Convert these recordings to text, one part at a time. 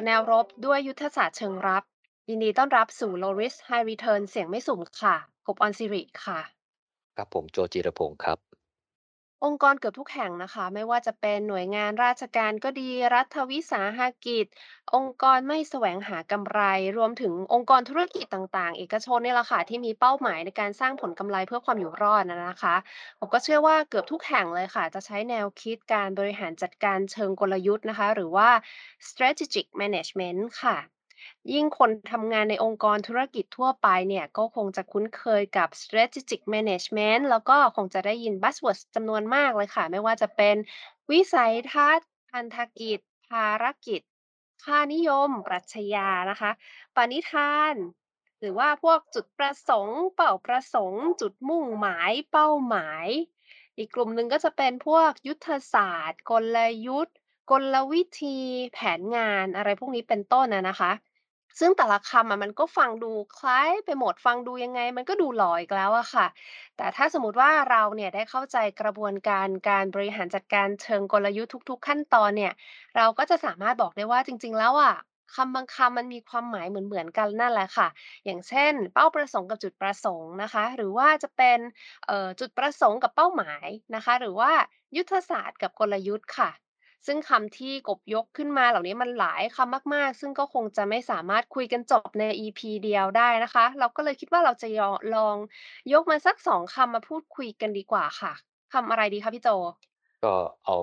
ดแนวรบด้วยยุทธศาสตร์เชิงรับ ยินดีต้อนรับสู่ Low Risk High Return เสียงไม่สุ่มค่ะกบออนซิริค่ะ ครับผมโจจิรพงศ์ครับ องค์กรเกือบทุกแห่งนะคะ ไม่ว่าจะเป็นหน่วยงานราชการก็ดีรัฐวิสาหกิจ องค์กรไม่แสวงหากำไร รวมถึงองค์กรธุรกิจต่างๆ เอกชนนี่แหละค่ะที่มีเป้าหมายในการสร้างผลกำไรเพื่อความอยู่รอดนะนะคะผมก็เชื่อว่าเกือบทุกแห่งเลยค่ะ จะใช้แนวคิดการบริหารจัดการเชิงกลยุทธ์นะคะ หรือว่า strategic management ค่ะ ยิ่งคนทำงานในองค์กรธุรกิจทั่วไปเนี่ย ก็คงจะคุ้นเคยกับ strategic management แล้วก็คงจะได้ยิน buzzword จำนวนมากเลยค่ะ ไม่ว่าจะเป็นวิสัยทัศน์พันธกิจ ภารกิจ ค่านิยม ปรัชญานะคะ ปณิธาน หรือว่าพวกจุดประสงค์ เป้าประสงค์ จุดมุ่งหมาย เป้าหมาย อีกกลุ่มหนึ่งก็จะเป็นพวกยุทธศาสตร์ กลยุทธ์ กลวิธี แผนงานอะไรพวกนี้เป็นต้นนะนะคะ ซึ่งแต่ละคำอะมันก็ฟังดูคล้ายไปหมด ฟังดูยังไง มันก็ดูหลออีกแล้วอะค่ะ แต่ถ้าสมมติว่าเราเนี่ยได้เข้าใจกระบวนการการบริหารจัดการเชิงกลยุทธ์ทุก ๆ ขั้นตอนเนี่ย เราก็จะสามารถบอกได้ว่าจริง ๆ แล้วอะคำบางคำมันมีความหมายเหมือน ๆ กันนั่นแหละค่ะ อย่างเช่น เป้าประสงค์กับจุดประสงค์นะคะ หรือว่าจะเป็นเอ่อจุดประสงค์กับเป้าหมายนะคะ หรือว่ายุทธศาสตร์กับกลยุทธ์ค่ะ ซึ่งคำที่กบยกขึ้นมาเหล่านี้มันหลายคำมาก ๆ ซึ่งก็คงจะไม่สามารถคุยกันจบใน EP เดียวได้นะคะ เราก็เลยคิดว่าเราจะยอลองยกมาสัก2คำมาพูดคุยกันดีกว่าค่ะคำอะไรดีคะพี่โจ ก็เอา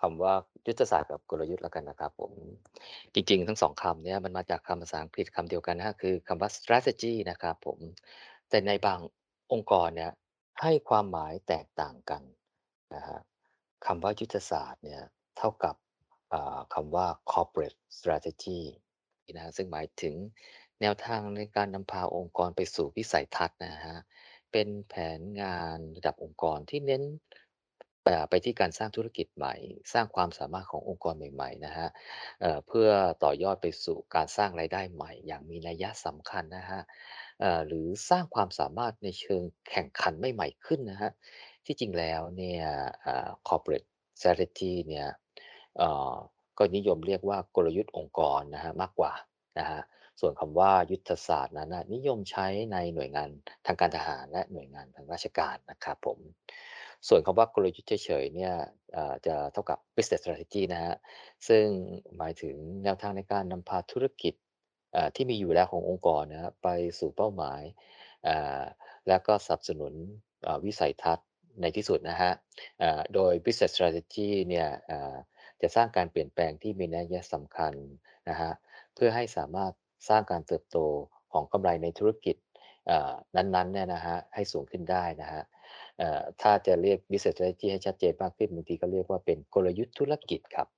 คำว่ายุทธศาสตร์กับกลยุทธ์แล้วกันนะครับผม จริงๆ ทั้งสองคำเนี่ยมันมาจากคำภาษาอังกฤษคำเดียวกันนะคือคำว่า strategy นะครับผม แต่ในบางองค์กรเนี่ยให้ความหมายแตกต่างกันนะฮะคำว่ายุทธศาสตร์เนี่ย เท่ากับคำว่า corporate strategy นะฮะซึ่งหมายถึงแนวทางในการนำพาองค์กรไปสู่วิสัยทัศน์นะฮะ เป็นแผนงานระดับองค์กรที่เน้นไปที่การสร้างธุรกิจใหม่ สร้างความสามารถขององค์กรใหม่ๆนะฮะเเพื่อต่อยอดไปสู่การสร้างรายได้ใหม่ อย่างมีนัยสำคัญนะฮะหรือสร้างความสามารถในเชิงแข่งขันใหม่ๆขึ้นนะฮะที่จริงแล้วเนี่ย corporate strategy เนี่ย ก็นิยมเรียกว่ากลยุทธ์องค์กรนะฮะมากกว่านะฮะส่วนคำว่ายุทธศาสตร์นั้นนิยมใช้ในหน่วยงานทางการทหารและหน่วยงานทางราชการนะครับผมส่วนคำว่ากลยุทธ์เฉยๆเนี่ยจะเท่ากับ business strategy นะฮะซึ่งหมายถึงแนวทางในการนำพาธุรกิจที่มีอยู่แล้วขององค์กรนะรไปสู่เป้าหมาย แล้วก็สนับสนุนวิสัยทัศน์ในที่สุดนะฮะโดย Business Strategy เนี่ย จะสร้างการเปลี่ยนแปลงที่มีนัยสำคัญนะฮะเพื่อให้สามารถสร้างการเติบโตของกำไรในธุรกิจนั้นๆเนี่ยนะฮะให้สูงขึ้นได้นะฮะถ้าจะเรียก Business Strategy ให้ชัดเจนมากขึ้นบางทีก็เรียกว่าเป็นกลยุทธ์ธุรกิจครับ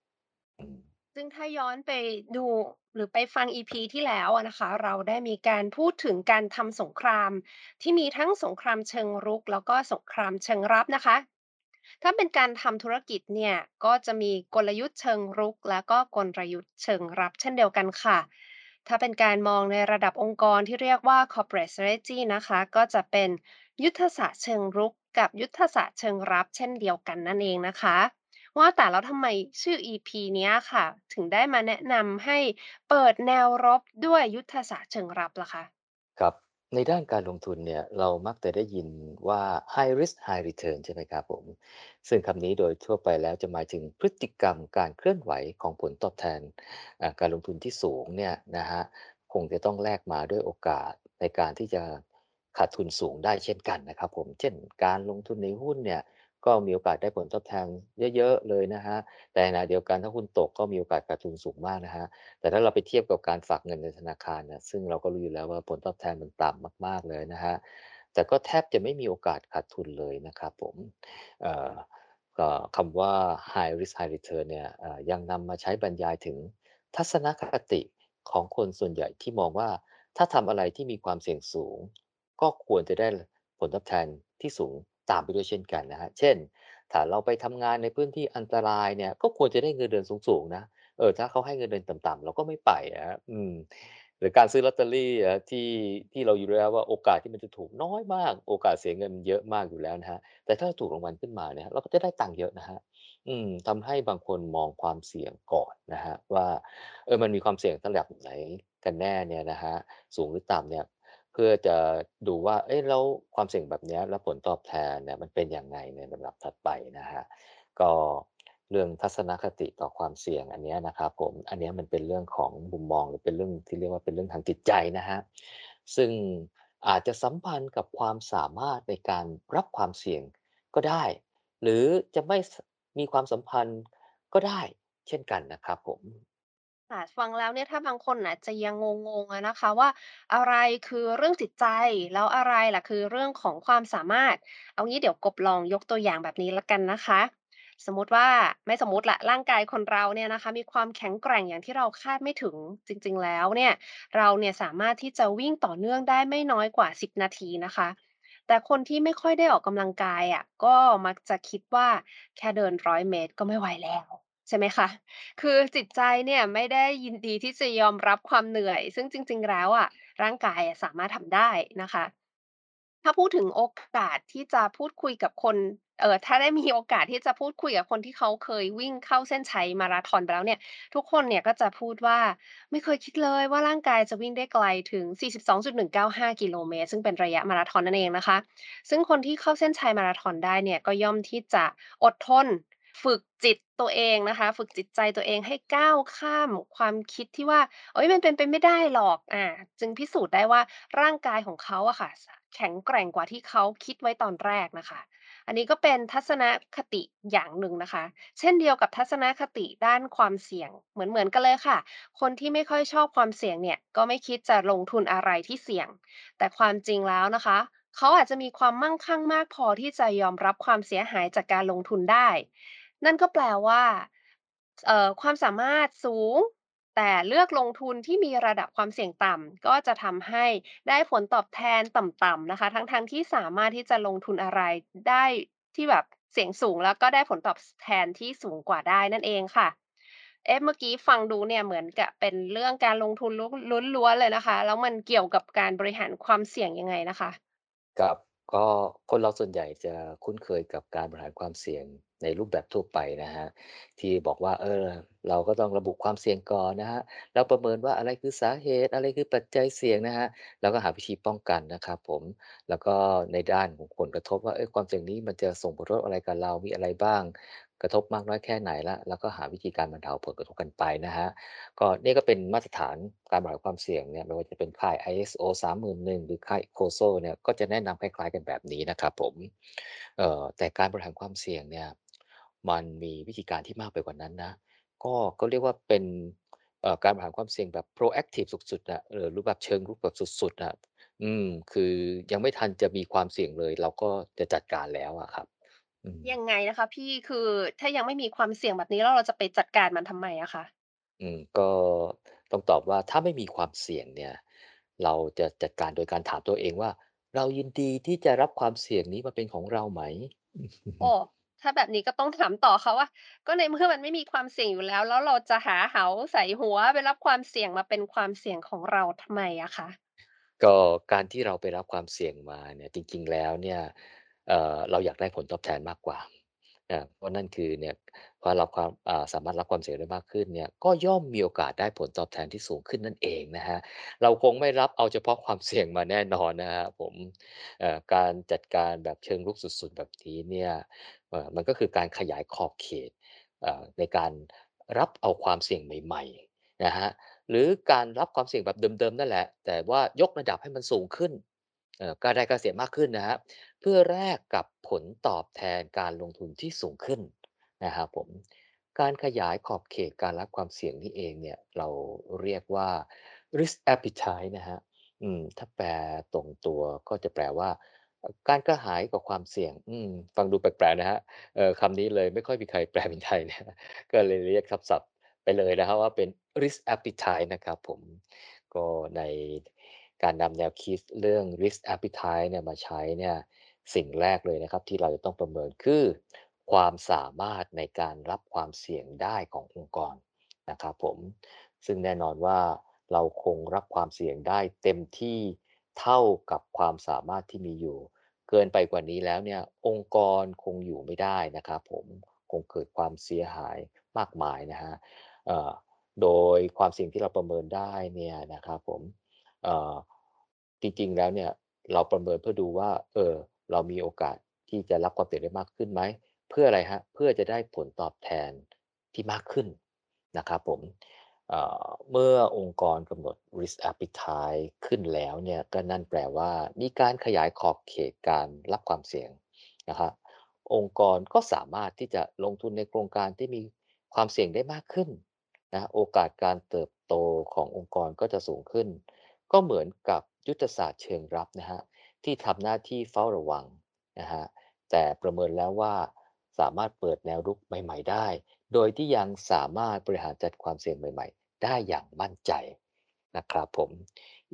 ซึ่งถ้าย้อนไปดูหรือไปฟัง EP ที่แล้วนะคะ เราได้มีการพูดถึงการทำสงคราม ที่มีทั้งสงครามเชิงรุก แล้วก็สงครามเชิงรับนะคะ ถ้าเป็นการทำธุรกิจเนี่ย ก็จะมีกลยุทธ์เชิงรุก แล้วก็กลยุทธ์เชิงรับเช่นเดียวกันค่ะ ถ้าเป็นการมองในระดับองค์กรที่เรียกว่า corporate strategy นะคะ ก็จะเป็นยุทธศาสตร์เชิงรุก กับยุทธศาสตร์เชิงรับเช่นเดียวกันนั่นเองนะคะ ว่าแต่แล้วทำไมชื่อ EP เนี้ยค่ะ ถึงได้มาแนะนำให้เปิดแนวรบด้วยยุทธศาสตร์เชิงรับล่ะคะ ครับ ในด้านการลงทุนเนี่ยเรามักจะได้ยินว่า high risk high return ใช่ไหมครับผม ซึ่งคำนี้โดยทั่วไปแล้วจะหมายถึงพฤติกรรมการเคลื่อนไหวของผลตอบแทนอ่าการลงทุนที่สูงเนี่ยนะฮะคงจะต้องแลกมาด้วยโอกาสในการที่จะขาดทุนสูงได้เช่นกันนะครับผม เช่นการลงทุนในหุ้นเนี่ย ก็มีโอกาสได้ผลตอบแทนเยอะๆเลยนะครับแต่ขณะเดียวกันถ้าหุ้นตกก็มีโอกาสขาดทุนสูงมากนะครับแต่ถ้าเราไปเทียบกับการฝากเงินในธนาคารนี่ยซึ่งเราก็รู้อยู่แล้วว่าผลตอบแทนมันต่ำมาก ๆเลยนะครับแต่ก็แทบจะไม่มีโอกาสขาดทุนเลยนะครับผมเอ่อก็คำว่า high risk high return เนี่ยอ่อยังนำมาใช้บรรยายถึงทัศนคติของคนส่วนใหญ่ที่มองว่าถ้าทำอะไรที่มีความเสี่ยงสูง ก็ควรจะได้ผลตอบแทนที่สูง ตามไปด้วยเช่นกันนะครับเช่น ถ้าเราไปทำงานในพื้นที่อันตรายเนี่ยก็ควรจะได้เงินเดือนสูงๆนะเออถ้าเขาให้เงินเดือนต่ำๆเราก็ไม่ไปอะอืมหรือการซื้อลอตเตอรี่อะที่ที่เรารู้แล้วว่าโอกาสที่มันจะถูกน้อยมาก โอกาสเสียเงินเยอะมากอยู่แล้วนะครับแต่ถ้าถูกรางวัลขึ้นมาเนี่ยเราก็จะได้ตังค์เยอะนะครับอืมทำให้บางคนมองความเสี่ยงก่อนนะครับว่าเออมันมีความเสี่ยงระดับไหนกันแน่เนี่ยนะครับสูงหรือต่ำเนี่ย พื่อจะดูว่า เอ๊ะแล้วความเสี่ยงแบบนี้แล้วผลตอบแทนเนี่ยมันเป็นยังไงในลำดับถัดไปนะครับก็เรื่องทัศนคติต่อความเสี่ยงอันนี้นะครับผม อันนี้มันเป็นเรื่องของมุมมองหรือเป็นเรื่องที่เรียกว่าเป็นเรื่องทางจิตใจนะครับซึ่งอาจจะสัมพันธ์กับความสามารถในการรับความเสี่ยงก็ได้ หรือจะไม่มีความสัมพันธ์ก็ได้เช่นกันนะครับผม ค่ะ ฟังแล้วเนี่ยถ้าบางคนน่ะจะยังงง ๆ อะนะคะว่า อะไรคือเรื่องจิตใจ แล้วอะไรล่ะคือเรื่องของความสามารถ เอางี้เดี๋ยวกบลองยกตัวอย่างแบบนี้ล้วกันนะคะ สมมติว่า ไม่สมมติละ ร่างกายคนเราเนี่ยนะคะ มีความแข็งแกร่งอย่างที่เราคาดไม่ถึง จริง ๆ แล้วเนี่ย เราเนี่ยสามารถที่จะวิ่งต่อเนื่องได้ไม่น้อยกว่า 10 นาทีนะคะ แต่คนที่ไม่ค่อยได้ออกกำลังกายอะก็มักจะคิดว่าแค่เดิน100เมตรก็ไม่ไหวแล้ว ใช่ไหมคะ คือจิตใจเนี่ยไม่ได้ยินดีที่จะยอมรับความเหนื่อย ซึ่งจริง ๆ แล้วอะร่างกายอะสามารถทำได้นะคะ ถ้าพูดถึงโอกาสที่จะพูดคุยกับคน เอ่อ ถ้าได้มีโอกาสที่จะพูดคุยกับคนที่เขาเคยวิ่งเข้าเส้นชัยมาราธอนไปแล้วเนี่ย ทุกคนเนี่ยก็จะพูดว่า ไม่เคยคิดเลยว่าร่างกายจะวิ่งได้ไกลถึง 42.195 กิโลเมตร ซึ่งเป็นระยะมาราธอนนั่นเองนะคะ ซึ่งคนที่เข้าเส้นชัยมาราธอนได้เนี่ยก็ย่อมที่จะอดทน ฝึกจิตตัวเองนะคะ ฝึกจิตใจตัวเองให้ก้าวข้ามความคิดที่ว่าเฮ้ยมันเป็นไปไม่ได้หรอกอ่าจึงพิสูจน์ได้ว่าร่างกายของเขาอะค่ะ แข็งแกร่งกว่าที่เขาคิดไว้ตอนแรกนะคะ อันนี้ก็เป็นทัศนคติอย่างหนึ่งนะคะ เช่นเดียวกับทัศนคติด้านความเสี่ยงเหมือนๆกันเลยค่ะ คนที่ไม่ค่อยชอบความเสี่ยงเนี่ยก็ไม่คิดจะลงทุนอะไรที่เสี่ยง แต่ความจริงแล้วนะคะเขาอาจจะมีความมั่งคั่งมากพอที่จะยอมรับความเสียหายจากการลงทุนได้ นั่นก็แปลว่า เอ่อ ความสามารถสูง แต่เลือกลงทุนที่มีระดับความเสี่ยงต่ำก็จะทำให้ได้ผลตอบแทนต่ำๆนะคะ ทั้งๆที่สามารถที่จะลงทุนอะไรได้ที่แบบเสี่ยงสูงแล้วก็ได้ผลตอบแทนที่สูงกว่าได้นั่นเองค่ะ เอ๊ะเมื่อกี้ฟังดูเนี่ยเหมือนกับเป็นเรื่องการลงทุนล้วนล้วนๆเลยนะคะ แล้วมันเกี่ยวกับการบริหารความเสี่ยงยังไงนะคะครับก็คนเราส่วนใหญ่จะคุ้นเคยกับการบริหารความเสี่ยง ในรูปแบบทั่วไปนะครับที่บอกว่าเออเราก็ต้องระบุความเสี่ยงก่อนนะครับแล้วประเมินว่าอะไรคือสาเหตุอะไรคือปัจจัยเสี่ยงนะครับแล้วก็หาวิธีป้องกันนะครับผมแล้วก็ในด้านของผลกระทบว่าเอ๊ยความเสี่ยงนี้มันจะส่งผลกระทบอะไรกับเรามีอะไรบ้าง กระทบมากน้อยแค่ไหนล้วแล้วก็หาวิธีการบรรเทาผลกระทบกันไปนะครับก็นี่ก็เป็นมาตรฐานการบริหารความเสี่ยงเนี่ยไม่ว่าจะเป็นค่าย ISO 31001 หรือค่าย ICSO เนี่ยก็จะแนะนำคล้ายๆกันแบบนี้นะครับผมเอ่อแต่การบริหารความเสี่ยงเนี่ย มันมีวิธีการที่มากไปกว่านั้นนะ ก็ก็เรียกว่าเป็นเอ่อการบริหารความเสี่ยงแบบ proactive สุดๆอะเอ่อรูปแบบเชิงรุกแบบสุดๆอะอืม คือยังไม่ทันจะมีความเสี่ยงเลย เราก็จะจัดการแล้วอะครับ อืม ยังไงนะคะ พี่คือถ้ายังไม่มีความเสี่ยงแบบนี้แล้วเราจะไปจัดการมันทำไมอะคะอืมก็ต้องตอบว่าถ้าไม่มีความเสี่ยงเนี่ย เราจะจัดการโดยการถามตัวเองว่า เรายินดีที่จะรับความเสี่ยงนี้มาเป็นของเราไหม โอ้ ถ้าแบบนี้ก็ต้องถามต่อค่ะว่า ก็ในเมื่อมันไม่มีความเสี่ยงอยู่แล้ว แล้วเราจะหาเหาใส่หัวไปรับความเสี่ยงมาเป็นความเสี่ยงของเราทำไมอะคะก็การที่เราไปรับความเสี่ยงมาเนี่ยจริง ๆ แล้วเนี่ยเอ่อเราอยากได้ผลตอบแทนมากกว่าเพราะนั่นคือเนี่ยพอเราความอ่าสามารถรับความเสี่ยงได้มากขึ้นเนี่ยก็ย่อมมีโอกาสได้ผลตอบแทนที่สูงขึ้นนั่นเองนะครับเราคงไม่รับเอาเฉพาะความเสี่ยงมาแน่นอนนะครับผมเอ่อการจัดการแบบเชิงรุกสุด ๆ แบบนี้เนี่ย มันก็คือการขยายขอบเขตในการรับเอาความเสี่ยงใหม่ๆนะครับหรือการรับความเสี่ยงแบบเดิมๆนั่นแหละ แต่ว่ายกระดับให้มันสูงขึ้นกล้าได้กล้าเสียมากขึ้นนะครับเพื่อแลกกับผลตอบแทนการลงทุนที่สูงขึ้นนะครับผมการขยายขอบเขตการรับความเสี่ยงนี่เองเนี่ยเราเรียกว่า risk appetite นะครับอืมถ้าแปลตรงตัวก็จะแปลว่า การกระหายกับความเสี่ยง อืม ฟังดูแปลกๆนะครับเอ่อคำนี้เลยไม่ค่อยมีใครแปลเป็นไทยนะ ก็เลยเรียกศัพท์ไปเลยนะครับว่าเป็น risk appetite นะครับผม ก็ในการนำแนวคิดเรื่อง risk appetite เนี่ยมาใช้เนี่ย สิ่งแรกเลยนะครับ ที่เราจะต้องประเมินคือ ความสามารถในการรับความเสี่ยงได้ขององค์กรนะครับผม ซึ่งแน่นอนว่าเราคงรับความเสี่ยงได้เต็มที่ เท่ากับความสามารถที่มีอยู่ เกินไปกว่านี้แล้วเนี่ยองค์กรคงอยู่ไม่ได้นะครับผมคงเกิดความเสียหายมากมายนะฮะโดยความเสี่ยงที่เราประเมินได้เนี่ยนะครับผมจริงๆแล้วเนี่ยเราประเมินเพื่อดูว่าเออเรามีโอกาสที่จะรับความเสี่ยงได้มากขึ้นไหมเพื่ออะไรฮะเพื่อจะได้ผลตอบแทนที่มากขึ้นนะครับผม เมื่อองค์กรกำหนด risk appetite ขึ้นแล้วเนี่ยก็นั่นแปลว่ามีการขยายขอบเขตการรับความเสี่ยงนะครับองค์กรก็สามารถที่จะลงทุนในโครงการที่มีความเสี่ยงได้มากขึ้นนะโอกาสการเติบโตขององค์กรก็จะสูงขึ้น ก็เหมือนกับยุทธศาสตร์เชิงรับนะฮะที่ทำหน้าที่เฝ้าระวังนะฮะแต่ประเมินแล้วว่าสามารถเปิดแนวรุกใหม่ ๆ ได้ โดยที่ยังสามารถบริหารจัดความเสี่ยงใหม่ ๆ ได้อย่างมั่นใจนะครับผม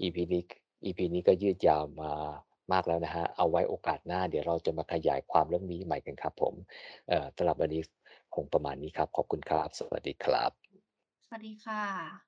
EP นี้ EP นี้ก็ยืดยาวมามากแล้วนะฮะ เอาไว้โอกาสหน้า เดี๋ยวเราจะมาขยายความเรื่องนี้ใหม่กันครับผมเอ่อสำหรับวันนี้คงประมาณนี้ครับ ขอบคุณครับ สวัสดีครับ สวัสดีค่ะ